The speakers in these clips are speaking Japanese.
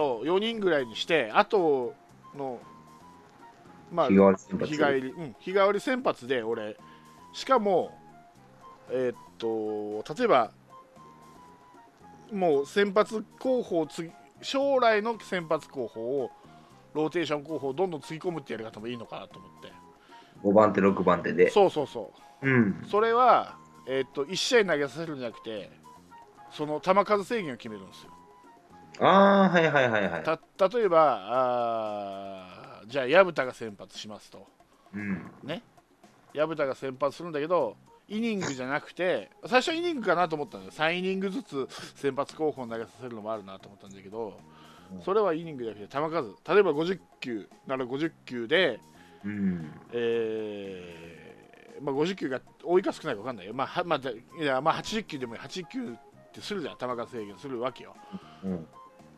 4人ぐらいにしてあとのまあ日替わり先発。日帰り、うん、日替わり先発で俺。しかもえーっと例えばもう先発候補を次将来の先発候補をローテーション候補をどんどんつぎ込むってやり方もいいのかなと思って。5番手、6番手で。そうそうそう。うん。それは、えーっと1試合投げさせるんじゃなくてその球数制限を決めるんですよああ、はいはいはいはい。た例えばあーじゃあ薮田が先発しますとうん。薮田が先発するんだけどイニングじゃなくて最初はイニングかなと思ったんだよ3イニングずつ先発候補に投げさせるのもあるなと思ったんだけどうんそれはイニングじゃなくて球数例えば50球なら50球で、うん。えーまあ、50球が多いか少ないか分かんないよ、まあはまあ、だいやまあ80球でもいい80球ってするじゃん球数制限するわけようん。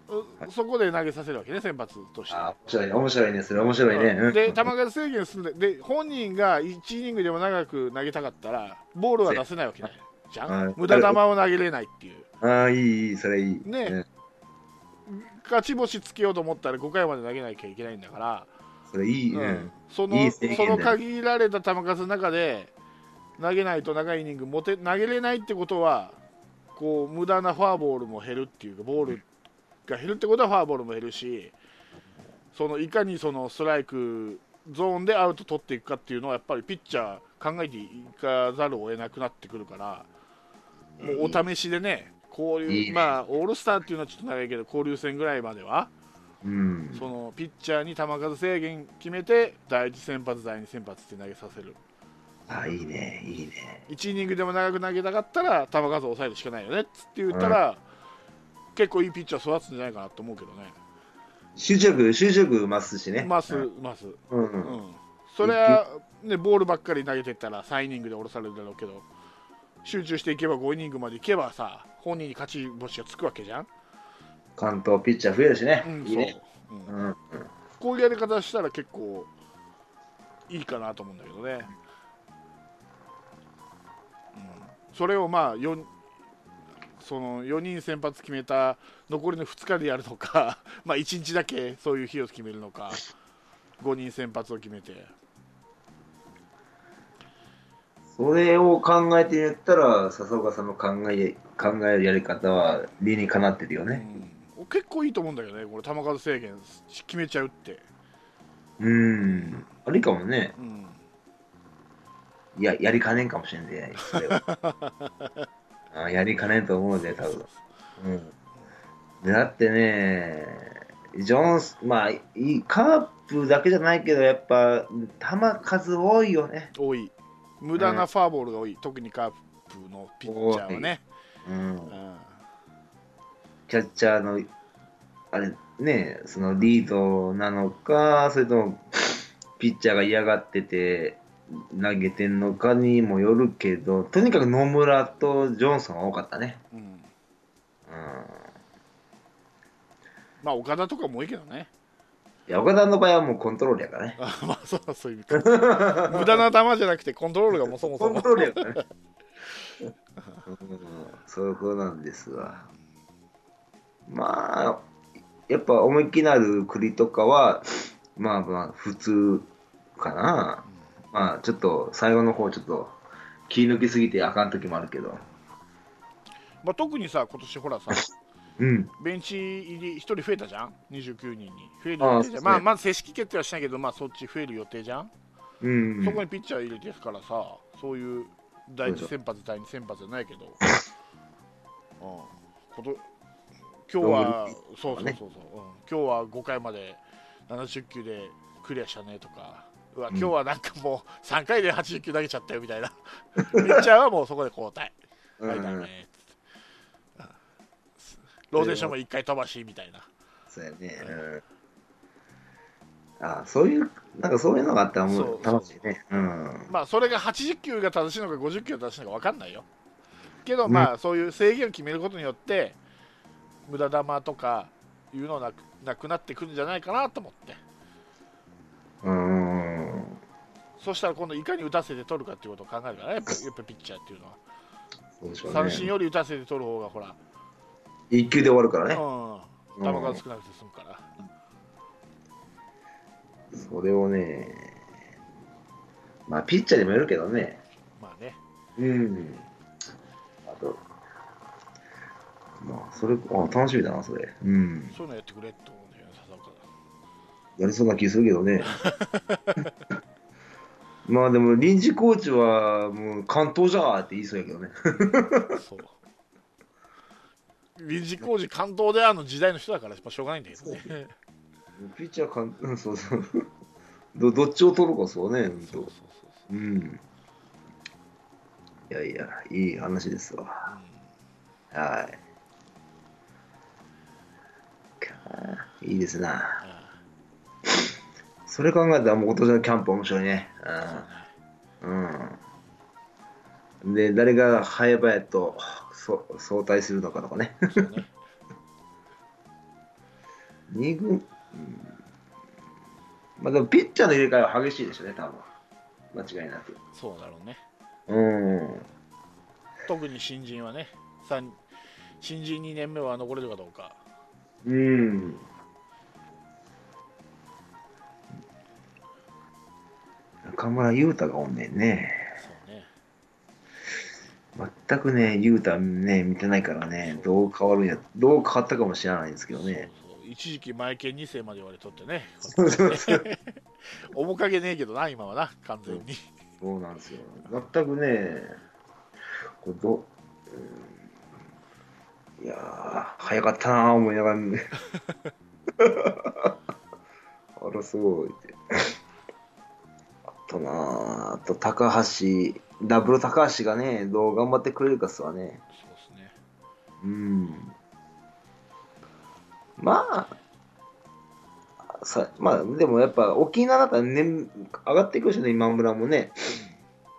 うそこで投げさせるわけね先発として。ああ、面白い、面白いね、それ。面白いね。う。ん。で球数制限するんでで本人が1イニングでも長く投げたかったらボールは出せないわけないじゃはいん無駄球を投げれないっていう。ああ、いい、いい、それいい。ね。うん。勝ち星つけようと思ったら5回まで投げなきゃいけないんだから、それいい。ううん。ん。そのいいその限られた球数の中で投げないと長いイニング持て投げれないってことはこう無駄なフォアボールも減るっていうかボールが減るってことはフォアボールも減るしそのいかにそのストライクゾーンでアウト取っていくかっていうのはやっぱりピッチャー考えていかざるを得なくなってくるからもうお試しでねこういういいねまあオールスターっていうのはちょっと長いけど交流戦ぐらいまではうん。そのピッチャーに球数制限決めて第1先発第2先発って投げさせるああ、いいね、いいね。1イニングでも長く投げたかったら球数を抑えるしかないよねっつって言ったら、結構いいピッチャー育つんじゃないかなと思うけどね集中力、集中力増すしね。ますうんます、うん。うん、それは、ね、ボールばっかり投げてったら3イニングで下ろされるだろうけど集中していけば5イニングまでいけばさ本人に勝ち星がつくわけじゃん、関東ピッチャー増えるしね。うんいいね。そう、うんうん。こういうやり方したら結構いいかなと思うんだけどね、うん、それをまあ4その4人先発決めた残りの2日でやるのか まあ1日だけそういう日を決めるのか5人先発を決めて、それを考えて言ったら、笹岡さんの考え、考えるやり方は理にかなってるよね。うん、結構いいと思うんだけどねこれ球数制限決めちゃうって、うん。ありかもね。うん、いや、やりかねんかもしれんね。それは あやりかねんと思うで、多分。うん。でだってね、ジョンス、まあ、カープだけじゃないけど、やっぱ、球数多いよね。多い無駄なファーボールが多い、特にカープのピッチャーはね、うんう。んキャッチャーの、あれ、ね、そのリードなのか、それとも、ピッチャーが嫌がってて、投げてんのかにもよるけど、とにかく野村とジョンソンが多かったね。うんうん。まあ岡田とかも多いけどね。いや岡田の場合はもうコントロールやからね。あ まあそうそういう意味か。無駄な球じゃなくてコントロールがもうそもそもコント。ロールやからね。うん、そうこなんですわ。まあ、やっぱ思いっきりなる栗とかは、まあまあ普通かな。まあちょっと最後の方ちょっと気抜きすぎてあかん時もあるけど。まあ特にさ今年ほらさ うん。ベンチ入り1人増えたじゃん？29人に。増えるああ予定じゃん。そうですね。まあまず正式決定はしないけどまあそっち増える予定じゃん、うん。そこにピッチャー入れてるからさそういう第一先発第二先発じゃないけど、うん、こと今日はそうそうそうそう、うん、今日は5回まで70球でクリアしたねとかうわ今日はなんかもう3回で80球投げちゃったよみたいな。ピッチャーはもうそこで交代うん。はいだねつって。うんローテーションも1回飛ばしみたいな。そうやね。うん。あそういう、なんかそういうのがあったらもう楽しいね。うん。まあそれが80球が正しいのか50球が正しいのか分かんないよ。けどまあそういう制限を決めることによって無駄球とかいうのなくなくなってくるんじゃないかなと思ってうん。そしたら今度いかに打たせて取るかっていうことを考えるからねやっぱ やっぱピッチャーっていうのはね。三振より打たせて取る方がほら、一球で終わるからね。うん、球数少なくて済むから、それをね、まあ、ピッチャーにもよるけどね。まあねうん。あと、まあ、それ、あ、楽しみだな、それ。うん。そういうのやってくれって思うんだよね笹岡やりそうな気するけどね。まあでも臨時コーチはもう関東じゃーって言いそうやけどね。そう臨時工事関東であの時代の人だからやっぱしょうがないんだけどねピッチャーかん、うんそうそう。どどっちを取るかそうね、ほんとそうん。いやいや、いい話ですわ。はい。かいいですな。あそれ考えたらもう今年のキャンプ面白いね。うねうん。で、誰が早々とそ相対するのかとかね。ね 二軍、うん、まあでもピッチャーの入れ替えは激しいでしょうね、多分。間違いなく。そうだろうねうん。特に新人はね三新人2年目は残れるかどうかうん。中村優太がおんねんね。そうね全くね、優太ね、見てないからね、どう変わるんや、どう変わったかも知らないんですけどね。そうそう一時期マイケン2世まで言われとってねそうそうそう面影ねえけどな今はな完全にそうなんですよ。全くね、こうど、うん、いやー、早かったなー思いながらね。あら、すごいって。あとなー、あと高橋、ダブル高橋がね、どう頑張ってくれるかっすわね。そうですねうん。まあ、さまあ、でもやっぱ沖縄だったら、ね、上がっていくでしょね、今村もね。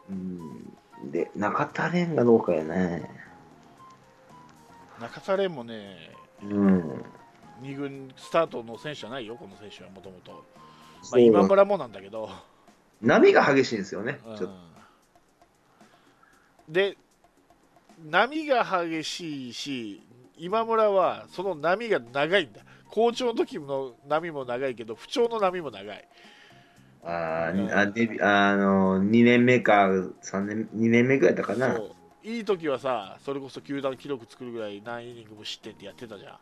うん。で、中田蓮がどうかやね。中田蓮もねうん。2軍スタートの選手じゃないよこの選手はもともとまあ今村もなんだけど、波が激しいんですよね。ちょっと。うんで波が激しいし今村はその波が長いんだ。好調の時の波も長いけど不調の波も長い。あーあデビューあの、2年目か、3年、2年目ぐらいだったかな。そう。いい時はさそれこそ球団記録作るぐらい何イニングも失点ってやってたじゃ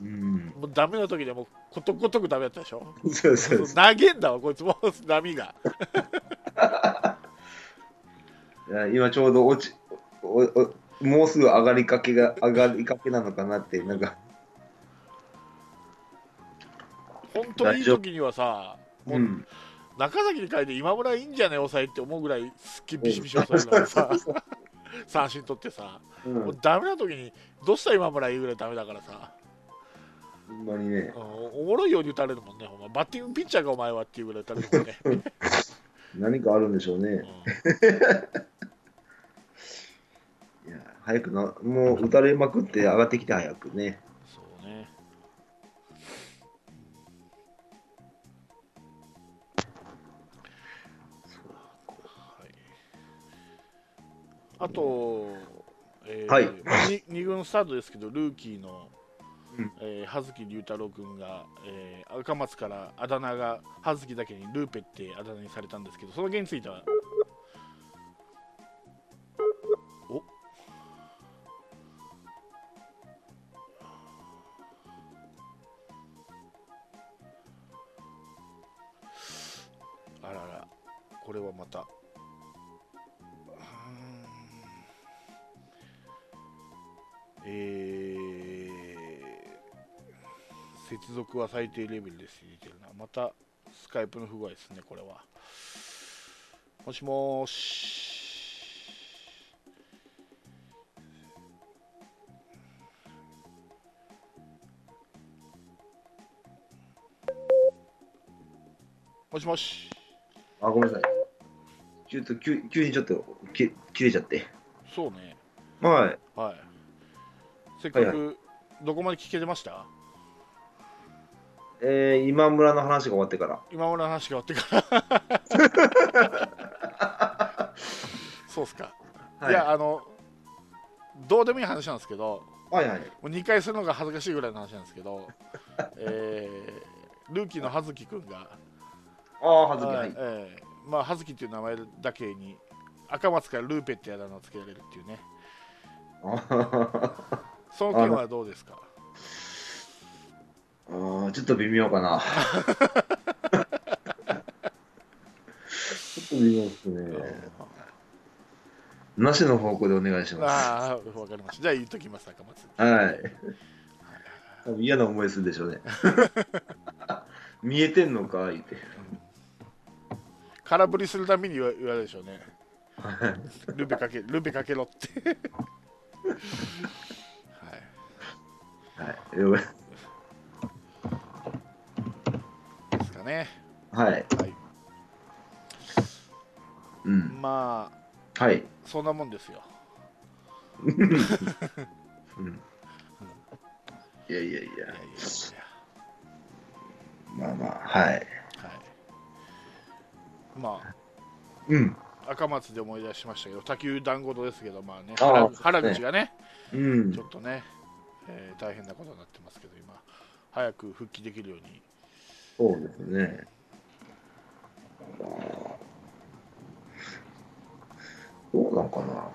うん。んもうダメな時でもうことごとくダメだったでしょ？そうそうそ投げんだわこいつも 波がう。いや今ちょうど落ち、おおもうすぐ上がりかけが、上がりかけなのかなって、なんか、本当にいい時にはさもう。うん中崎に変えて今村いいんじゃね抑えって思うぐらいすっげえビシビシ抑えるのにさ 三振取ってさうんもうダメな時にどうした今村いいぐらいダメだからさほんまにね。う。んおもろいように打たれるもんねお前バッティングピッチャーがお前はっていうぐらい打たれるもんね、何かあるんでしょうね。うん。いや、早くな、もう打たれまくって上がってきて早くね。そうね。はい。あと、えーはい。に二軍スタートですけど、ルーキーの、うん。え葉月龍太郎君が、えー赤松からあだ名が葉月だけにルーペってあだ名にされたんですけど、その件については、は最低レベルです入れてるな。またスカイプの不具合ですね、これは。もしもーし。もしもし。あ、ごめんなさい。ちょっと急急にちょっとき切れちゃって。そうね。はい。はい。せっかく、はいどこまで聞けてました？えー、今村の話が終わってから。今村の話が終わってから。そうっすか。、はいや、あの、どうでもいい話なんですけど、はいはい。もう2回するのが恥ずかしいぐらいの話なんですけど、えールーキーの葉月君が、ああ、はずき、ははいい。えーまあ、葉月っていう名前だけに赤松からルーペってあだ名をつけられるっていうねその件はどうですか？ちょっと微妙かな。ちょっと微妙ですね。なしの方向でお願いします。ああわかりましたじゃあ言っときます赤松はい。多分嫌な思いするでしょうね。見えてんのか言って。空振りするために言われるでしょうねルペかけルペかけろってはい はい。ねはい。はいうん。まあはい。そんなもんですようん。いやいやいやいやいやいや。まあまあ、はい。はいまうん。あ赤松で思い出しましたけど、卓球団子とですけど、まあね、ああ原口がね、うんちょ。っとね、えー大変なことになってますけど、今、早く復帰できるように、そうですね。どうなんかな。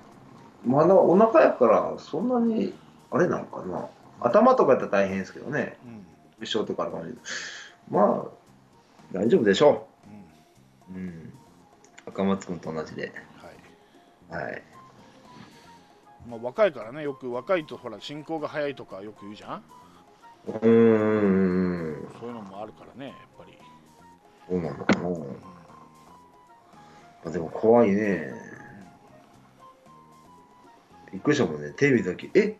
まだお腹やから、そんなに、あれなんかな。頭とかやったら大変ですけどね。うん一生とかあるかもしれないまあ、大丈夫でしょうんう。うん。赤松君と同じで。はいはい。まあ、若いからね、よく若いとほら進行が早いとかよく言うじゃん、うーん。そういうのもあるからね、やっぱり。そうなのかな。あでも怖いね。びっくりしたもんね。テレビだけ、え？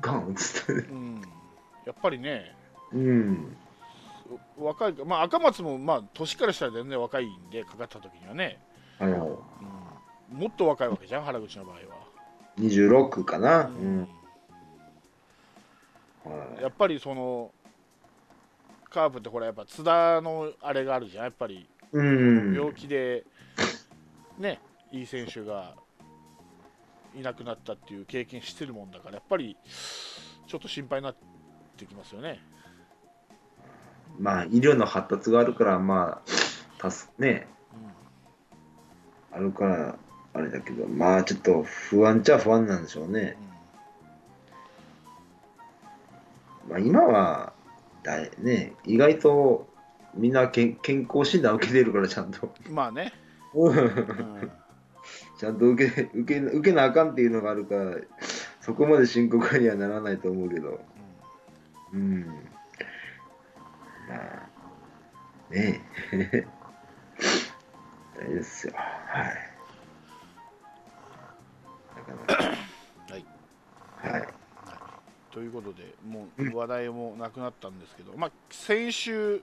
ガン？っつって。うん、やっぱりね、うん。若いか、まあ、赤松も、まあ、年からしたら全然若いんで、かかった時にはね、はいはい。うん、もっと若いわけじゃん、原口の場合は。26かな。ううんん。はやっぱりそのカープってほらやっぱ津田のあれがあるじゃんやっぱり。病気でねいい選手がいなくなったっていう経験してるもんだからやっぱりちょっと心配になってきますよね。まあ、医療の発達があるから、まあ、たす、ね、あるから、あれだけど、まあ、ちょっと不安っちゃ不安なんでしょうね。まあ、今は、だいね、意外と、みんな健健康診断受けてるから、ちゃんと。うんまあね、うんうんちゃんと受け、受け、受けなあかんっていうのがあるから、そこまで深刻にはならないと思うけど。うん。まあ、ねえ。大丈夫ですよ。はい。なかなか。はい。はい。ということでもう話題もなくなったんですけど、まあ、先週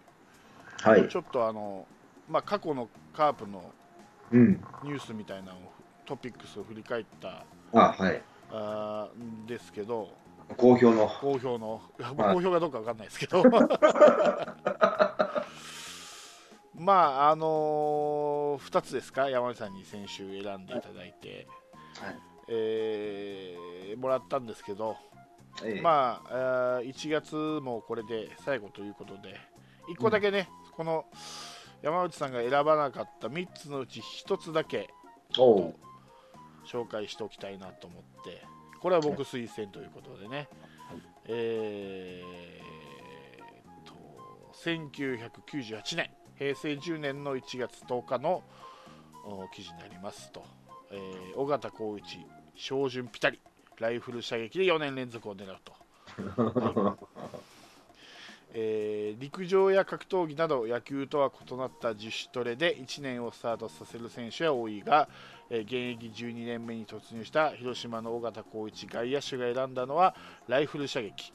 はい。ちょっとあの、まあ、過去のカープのうん。ニュースみたいなのをトピックスを振り返ったあ、はい。あですけど好評の。好評の、好評かどうかわかんないですけど まああのー、2つですか？山根さんに先週選んでいただいて、はいえーもらったんですけど、ええ。まあ、あー1月もこれで最後ということで1個だけね、この山内さんが選ばなかった3つのうち1つだけ紹介しておきたいなと思ってこれは僕推薦ということでね、えーっと1998年平成10年の1月10日のお記事になりますと、えー尾形浩一照準ピタリライフル射撃で4年連続を狙うと、えー陸上や格闘技など野球とは異なった自主トレで1年をスタートさせる選手は多いが、えー現役12年目に突入した広島の尾形浩一外野手が選んだのはライフル射撃、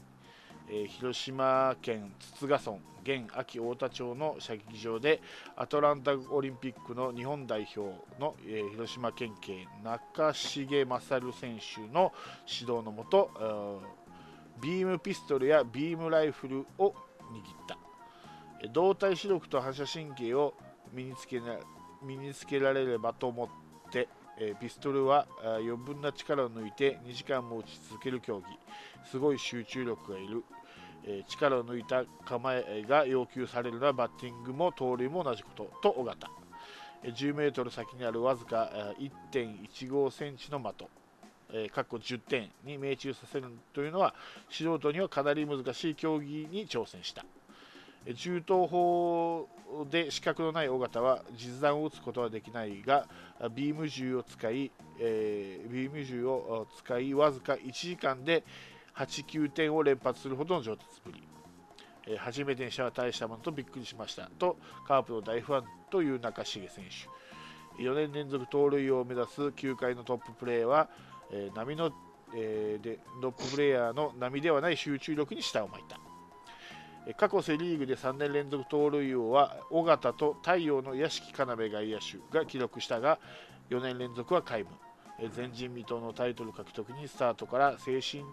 えー広島県筒賀村現安芸太田町の射撃場でアトランタオリンピックの日本代表の、えー広島県警中重勝選手の指導のもとビームピストルやビームライフルを握った。動体視力と反射神経を身につけな身につけられればと思って、えーピストルは余分な力を抜いて2時間も撃ち続ける競技。すごい集中力がいる、力を抜いた構えが要求されるのはバッティングも盗塁も同じことと尾形。10メートル先にあるわずか1.15センチの的。えー、過去10点に命中させるというのは素人にはかなり難しい競技に挑戦した。えー銃刀法で資格のない尾形は実弾を撃つことはできないがビーム銃を使い、えービーム銃を使いわずか1時間で8、9点を連発するほどの上達ぶり、えー初めてにしては大したものとびっくりしましたとカープの大ファンという中重選手。4年連続盗塁を目指す球界のトッププレーは、えー波の、えーでトッププレーヤーの波ではない集中力に舌を巻いた。過去セ・リーグで3年連続盗塁王は尾形と太陽の屋敷要外野手が記録したが4年連続は皆無。前人未到のタイトル獲得にスタートから精神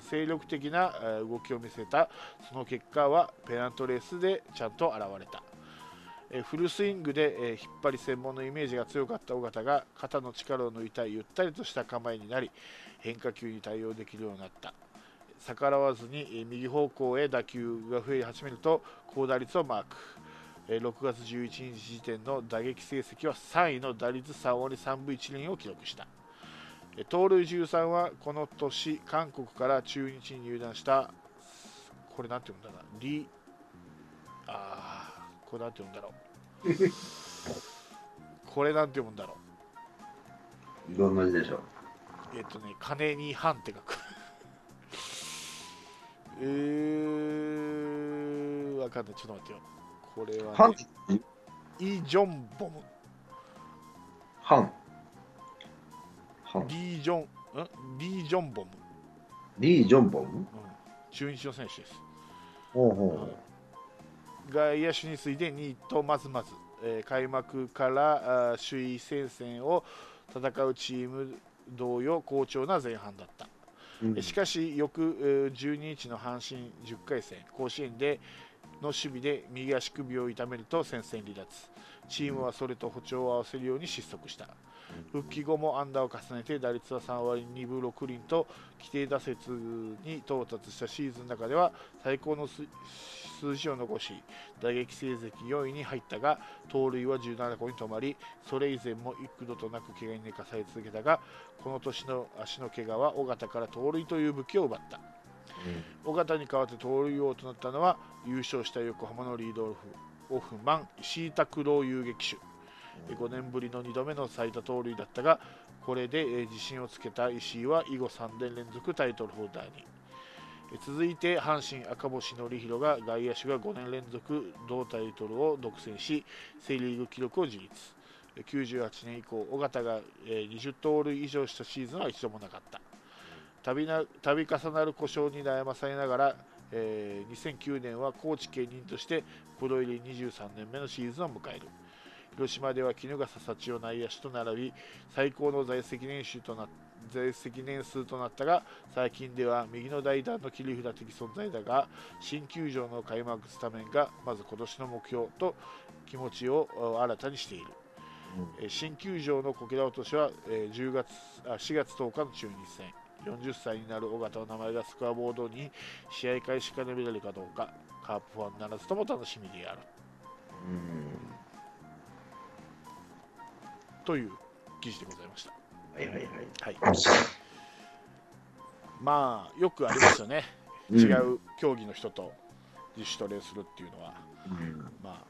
精力的な動きを見せた。その結果はペナントレースでちゃんと現れた。フルスイングで引っ張り専門のイメージが強かった尾形が肩の力を抜いたゆったりとした構えになり変化球に対応できるようになった。逆らわずに右方向へ打球が増え始めると高打率をマーク。6月11日時点の打撃成績は3位の打率3割3分1厘を記録した。盗塁13はこの年韓国から中日に入団したこれなんて読うんだな。リあーこれなんて読うんだろう。これなんて読むんだろ どんな字でしょう？うえっ、とね金に半って書く。えー、わかんない。ちょっと待ってよ。これは、ね、イ・ジョンボム。ハン。リー・ジョンん？リー・ジョンボム、リー・ジョンボンうん、中日の選手です。ほうほ外野手に次いで2位とまずまず、えー開幕からあー首位戦線を戦うチーム同様好調な前半だった、う。うん。えしかし翌えー12日の阪神10回戦甲子園での守備で右足首を痛めると戦線離脱。チームはそれと歩調を合わせるように失速した。復帰後も安打を重ねて打率は3割2分6厘と規定打節に到達したシーズンの中では最高の数数字を残し打撃成績4位に入ったが盗塁は17個に止まりそれ以前も幾度となく怪我に寝かされ続けたがこの年の足の怪我は尾形から盗塁という武器を奪った。尾形に代わって盗塁王となったのは優勝した横浜のリードオフオフマン石井拓郎遊撃手。5年ぶりの2度目の最多盗塁だったがこれでえー自信をつけた石井は以後3年連続タイトルホルダーに。えー続いて阪神赤星憲広が外野手が5年連続同タイトルを独占しセ・リーグ記録を樹立。えー98年以降尾形がえー20盗塁以上したシーズンは一度もなかった度な度重なる故障に悩まされながら、えー2009年はコーチ兼任としてプロ入り23年目のシーズンを迎える。広島では衣笠幸男内野手と並び最高の在籍年収とな在籍年数となったが最近では右の代打の切り札的存在だが新球場の開幕スタメンがまず今年の目標と気持ちをあ新たにしている。えー新球場のこけら落としは、えー10月あ4月10日の中日戦40歳になる尾形の名前がスコアボードに試合開始から見られるかどうかカープファンならずとも楽しみである。という記事でございました。はいはいはい。はい、まあよくありますよね、うん。違う競技の人と自主トレするっていうのは、うん。まあ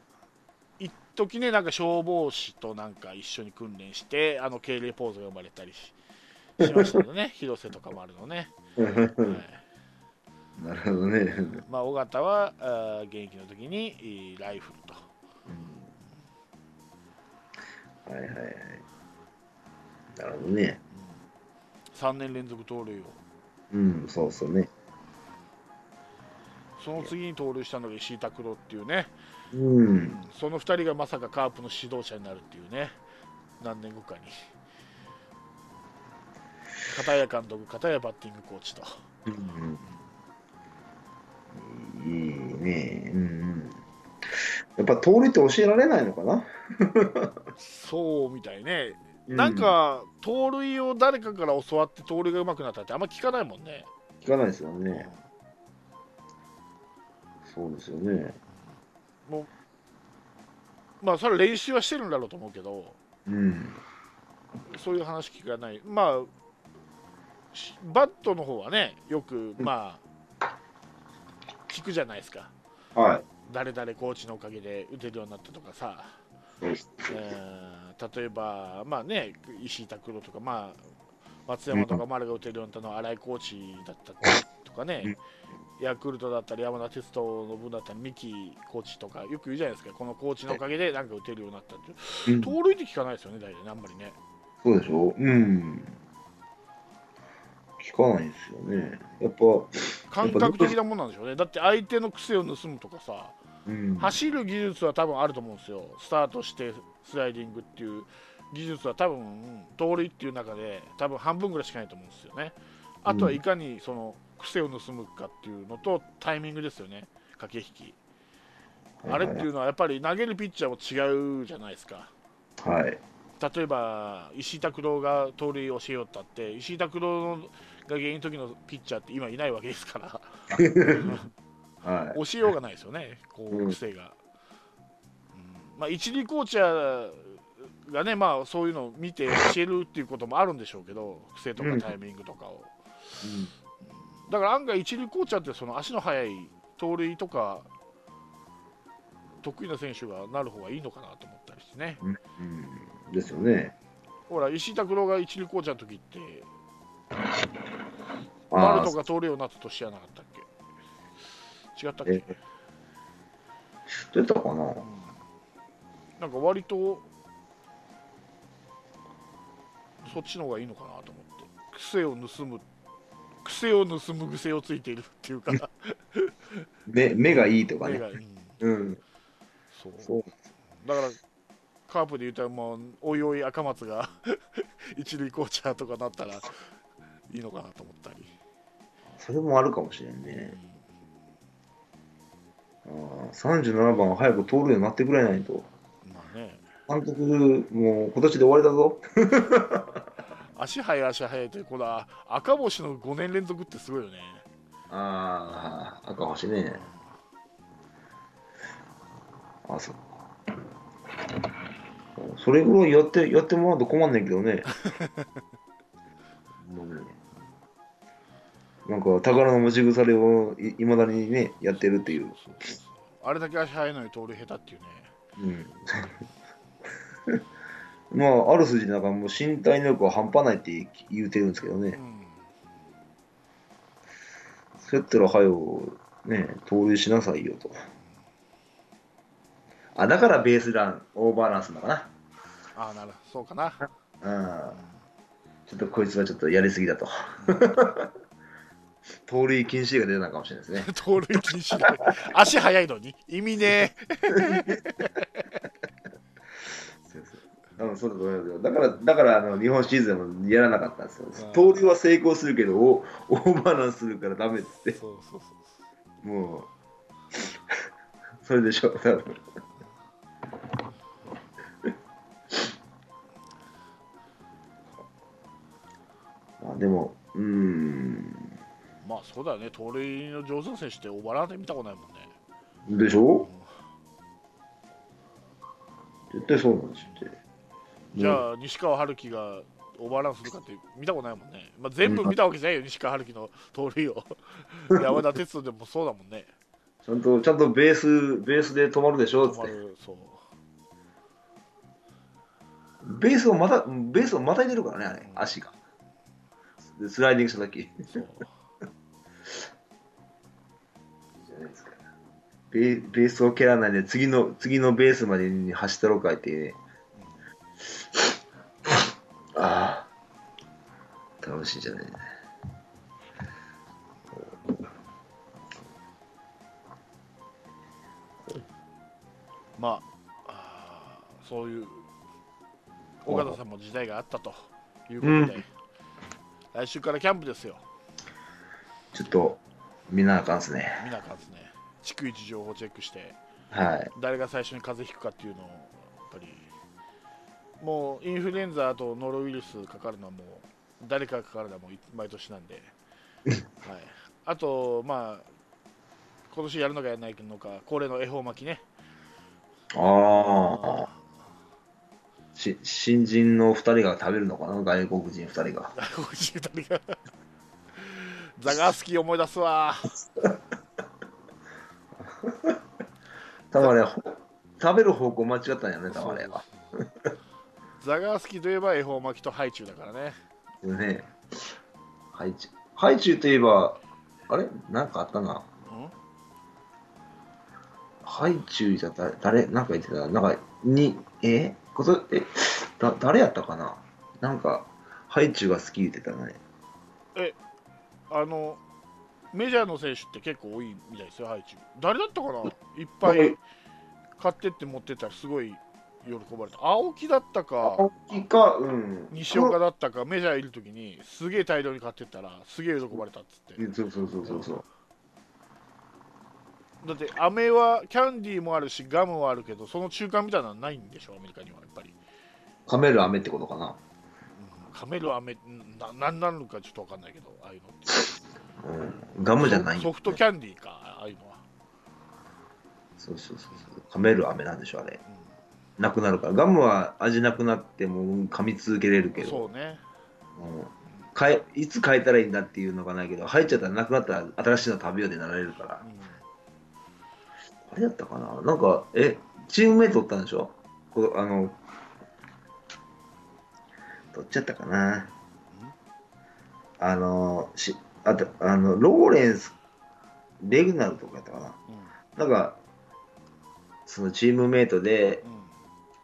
一時ねなんか消防士となんか一緒に訓練してあの敬礼ポーズが生まれたりししましたけどね 広瀬とかもあるのね、は いなるほどね。まあ尾形はあー現役の時にえーライフルとはいはいはい。なるほどね。3年連続盗塁をうん、そうそうね。その次に盗塁したのが石井拓郎っていうね、うん。その2人がまさかカープの指導者になるっていうね何年後かに片谷監督片谷バッティングコーチとうん、いいね。うんうん。やっぱ盗塁って教えられないのかな、そうみたいね、うなん、か盗塁を誰かから教わって盗塁が上手くなったってあんま聞かないもんね、聞かないですよね。そうですよね。まあそれは練習はしてるんだろうと思うけどうん。そういう話聞かないまあしバットの方はねよくまあ聞くじゃないですか。はい。誰々コーチのおかげで打てるようになったとかさ。えー例えばまあね石井拓郎とかまあ松山とか丸が打てるようになったのは新井コーチだったとかね、ヤクルトだったり山田哲人の分だったり三木コーチとかよく言うじゃないですか。このコーチのおかげでなんか打てるようになったって。うん。盗塁って聞かないですよね大体ねあんまりね。そうでしょ？うん。聞かないですよね。やっぱ、感覚的なもんなんでしょうね。だって相手の癖を盗むとかさうん。走る技術は多分あると思うんですよ。スタートしてスライディングっていう。技術は多分盗塁っていう中で多分半分ぐらいしかないと思うんですよね。あとはいかにその癖を盗むかっていうのとタイミングですよね。駆け引き。あれっていうのはやっぱり投げるピッチャーも違うじゃないですか。はい。例えば石井拓郎が盗塁を教えよったって石井拓郎が現役の時のピッチャーって今いないわけですから はい。教えようがないですよね、こううん癖が。うんまあ、一塁コーチャーがね、まあ、そういうのを見て教えるっていうこともあるんでしょうけど、癖とかうんタイミングとかを。だから案外、一塁コーチャーってその足の速い盗塁とか、得意な選手がなる方がいいのかなと思ったりしてね。うん。うん。ですよね。ほら、石井拓郎が一塁コーチャーの時って、ああ丸とか盗塁をなった年じゃなかったっけ？違ったっけ？え出たかな？うん。なんか割とそっちの方がいいのかなと思って。癖を盗む癖を盗む癖をついているっていうか。目目がいいとかね。目が、うんうん。そう。そう。だからカープで言ったらもうおいおい赤松が 一塁コーチャーとかなったらいいのかなと思ったり、それもあるかもしれんね。ああ37番は早く通るようになってくれないと。まあね監督、もう今年で終わりだぞ。足速い足速いってこの赤星の5年連続ってすごいよねああ、赤星ね。あ、そう。それぐらいやって、やってもらうと困んないけどね。も うねなんか宝の持ち腐れをいいまだにね、やってるっていう。あれだけ足速いのに盗塁下手っていうねうん。まあ、ある筋なんかもう身体能力は半端ないって言うてるんですけどね。うんそうやったら、はよ、ね、盗塁しなさいよと。あ、だからベースラン、オーバーランスなのかな。ああなるそうかなうん。ちょっとこいつはちょっとやりすぎだと。盗塁禁止が出たのかもしれないですね。盗塁禁止で足速いのに意味ね多分そうだと思いますよ。だから、だからあの日本シリーズでもやらなかったんですようん。盗塁は成功するけど、オオーバーランスするからダメって。そうそうそうもう、それでしょ、多分。まあでも、うーん、まあそうだよね。盗塁の上手な選手ってオーバーランで見たことないもんね。でしょ？絶対そうなんですって。じゃあ西川春樹がオーバーランするかって見たことないもんね、まあ、全部見たわけじゃないよ、西川春樹の盗塁を。山田哲人でもそうだもんね。ちゃんと、ちゃんとベース、ベースで止まるでしょ？って。そう。ベースをまた、ベースをまたいでるからね、あれ、足が。でスライディングした時。そうベーベースを蹴らないで、次の、次のベースまでに走ったろかいって、ああ、楽しいじゃない。まああーそういう尾形さんも時代があったということで、うん。来週からキャンプですよ。ちょっと、見なあかんっすね。見なあかんですね逐一情報チェックしてはい。誰が最初に風邪ひくかっていうのをやっぱりもうインフルエンザとノロウイルスかかるのはもう誰かがかかるのはもう毎年なんで、はい、あとまあ今年やるのかやらないのか恒例の恵方巻きねああ。し新人の2人が食べるのかな？外国人2人が。外国人2人が ザガースキー思い出すわ たまれ、ほ食べる方向間違ったんやね、たまれは。ザガースキーといえば恵方巻きとハイチュウだからねねハイチュウ。ハイチュウといえば、あれ？なんかあったな。うん？ハイチュウじゃ誰、誰なんか言ってた。なんか、に、え？こと、え、だ、誰やったかな？なんか、ハイチュウが好き言ってたね。あのメジャーの選手って結構多いみたいですよハイチ誰だったかな？いっぱい買ってって持ってったらすごい喜ばれた。青木だったか青木か、うん。西岡だったかメジャーいる時にすげえ大量に買ってったらすげえ喜ばれたっつって。そうそうそうそうそう。だって飴はキャンディーもあるしガムはあるけどその中間みたいなのはないんでしょ？アメリカにはやっぱり、噛める飴ってことかな。うん、噛める飴な何なのかちょっと分かんないけどああいうのってうん。ガムじゃないんソフトキャンディーかああいうのは、そうそうそうそう。噛める飴なんでしょ、あれ。うなくなるから。ガムは味なくなっても噛み続けれるけん、ど、そうねうん変えいつ変えたらいいんだっていうのがないけど、入っちゃったらなくなったら新しいの食べようでなられるから。うんあれだったかななんか、え、チームメイトおったんでしょ？こあの、どっちやったかなあの、しあとあのローレンス、レグナルとかやったかな。なんか、そのチームメイトで、うん。うん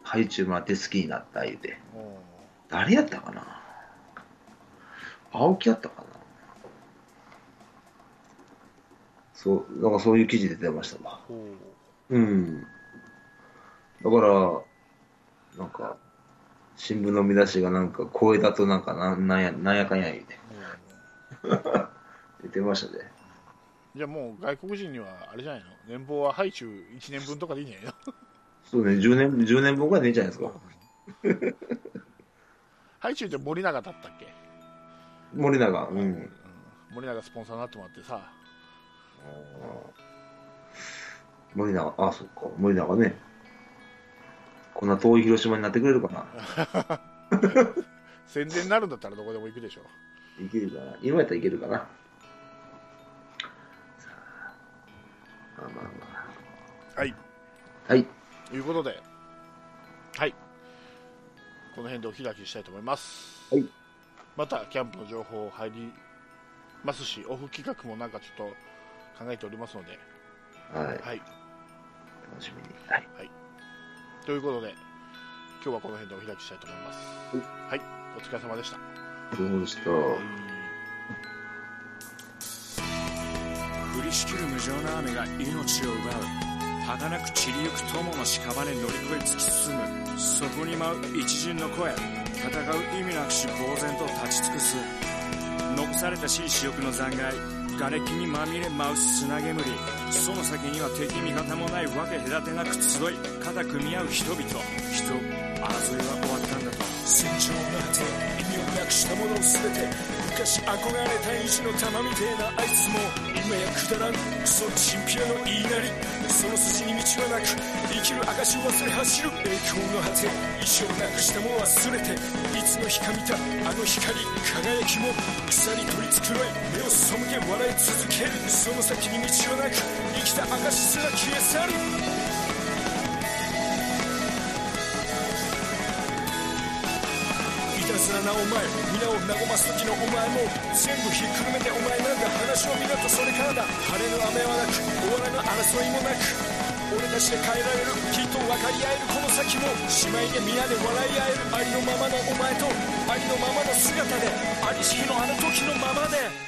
ハイチュウ回って好きになった言うて。おー誰やったかな。青木やったかな。そう、なんかそういう記事で出てましたわ。ほう。ん。だから、なんか、新聞の見出しがなんか、声だとなんかなん、なんや、なんやかんや言うて、ううん 言ってましたね。じゃあもう外国人にはあれじゃないの？年俸はハイチュウ1年分とかでいいんじゃないの？そうね、10年、10年分ぐらいでいいんじゃないですか。ハイチュウって森永だったっけ、森永、ううんん。森永スポンサーになってもらってさ森永、あ、そっか、森永ね。こんな遠い広島になってくれるかな。宣伝になるんだったらどこでも行くでしょいけるかな。今やったらいけるかな。まあまあまはい。あ。はい。ということで。はい。この辺でお開きしたいと思います、はい。またキャンプの情報入りますしオフ企画もなんかちょっと考えておりますので。はい。はい。楽しみに。はい。ということで今日はこの辺でお開きしたいと思います。はい。お疲れ様でした。どうした降りしきる無情な雨が命を奪う。儚く散りゆく友の屍乗り越え突き進む。そこに舞う一陣の声。戦う意味なくし呆然と立ち尽くす。残されたしい死欲の残骸。瓦礫にまみれ舞う砂煙。その先には敵味方もないわけ隔てなく集い。肩組み合う人々。人争いは終わったんだと。戦場の果て意味をなくしたものを全て。昔憧れた意地の玉みてえなあいつも。今やくだらん。そのチンピラの言いなりその筋に道はなく生きる証を忘れ走る栄光の果て意志をなくしたも忘れていつの日か見たあの光輝きも草に取り繕い目を背け笑い続けるその先に道はなく生きた証すら消え去る。なお前皆を和ます時のお前も全部ひっくるめてお前なんか話を見なとそれからだ。晴れの雨はなく終わらぬ争いもなく。俺たちで変えられるきっと分かり合えるこの先も姉妹で皆で笑い合えるありのままのお前とありのままの姿でありし日のあの時のままで。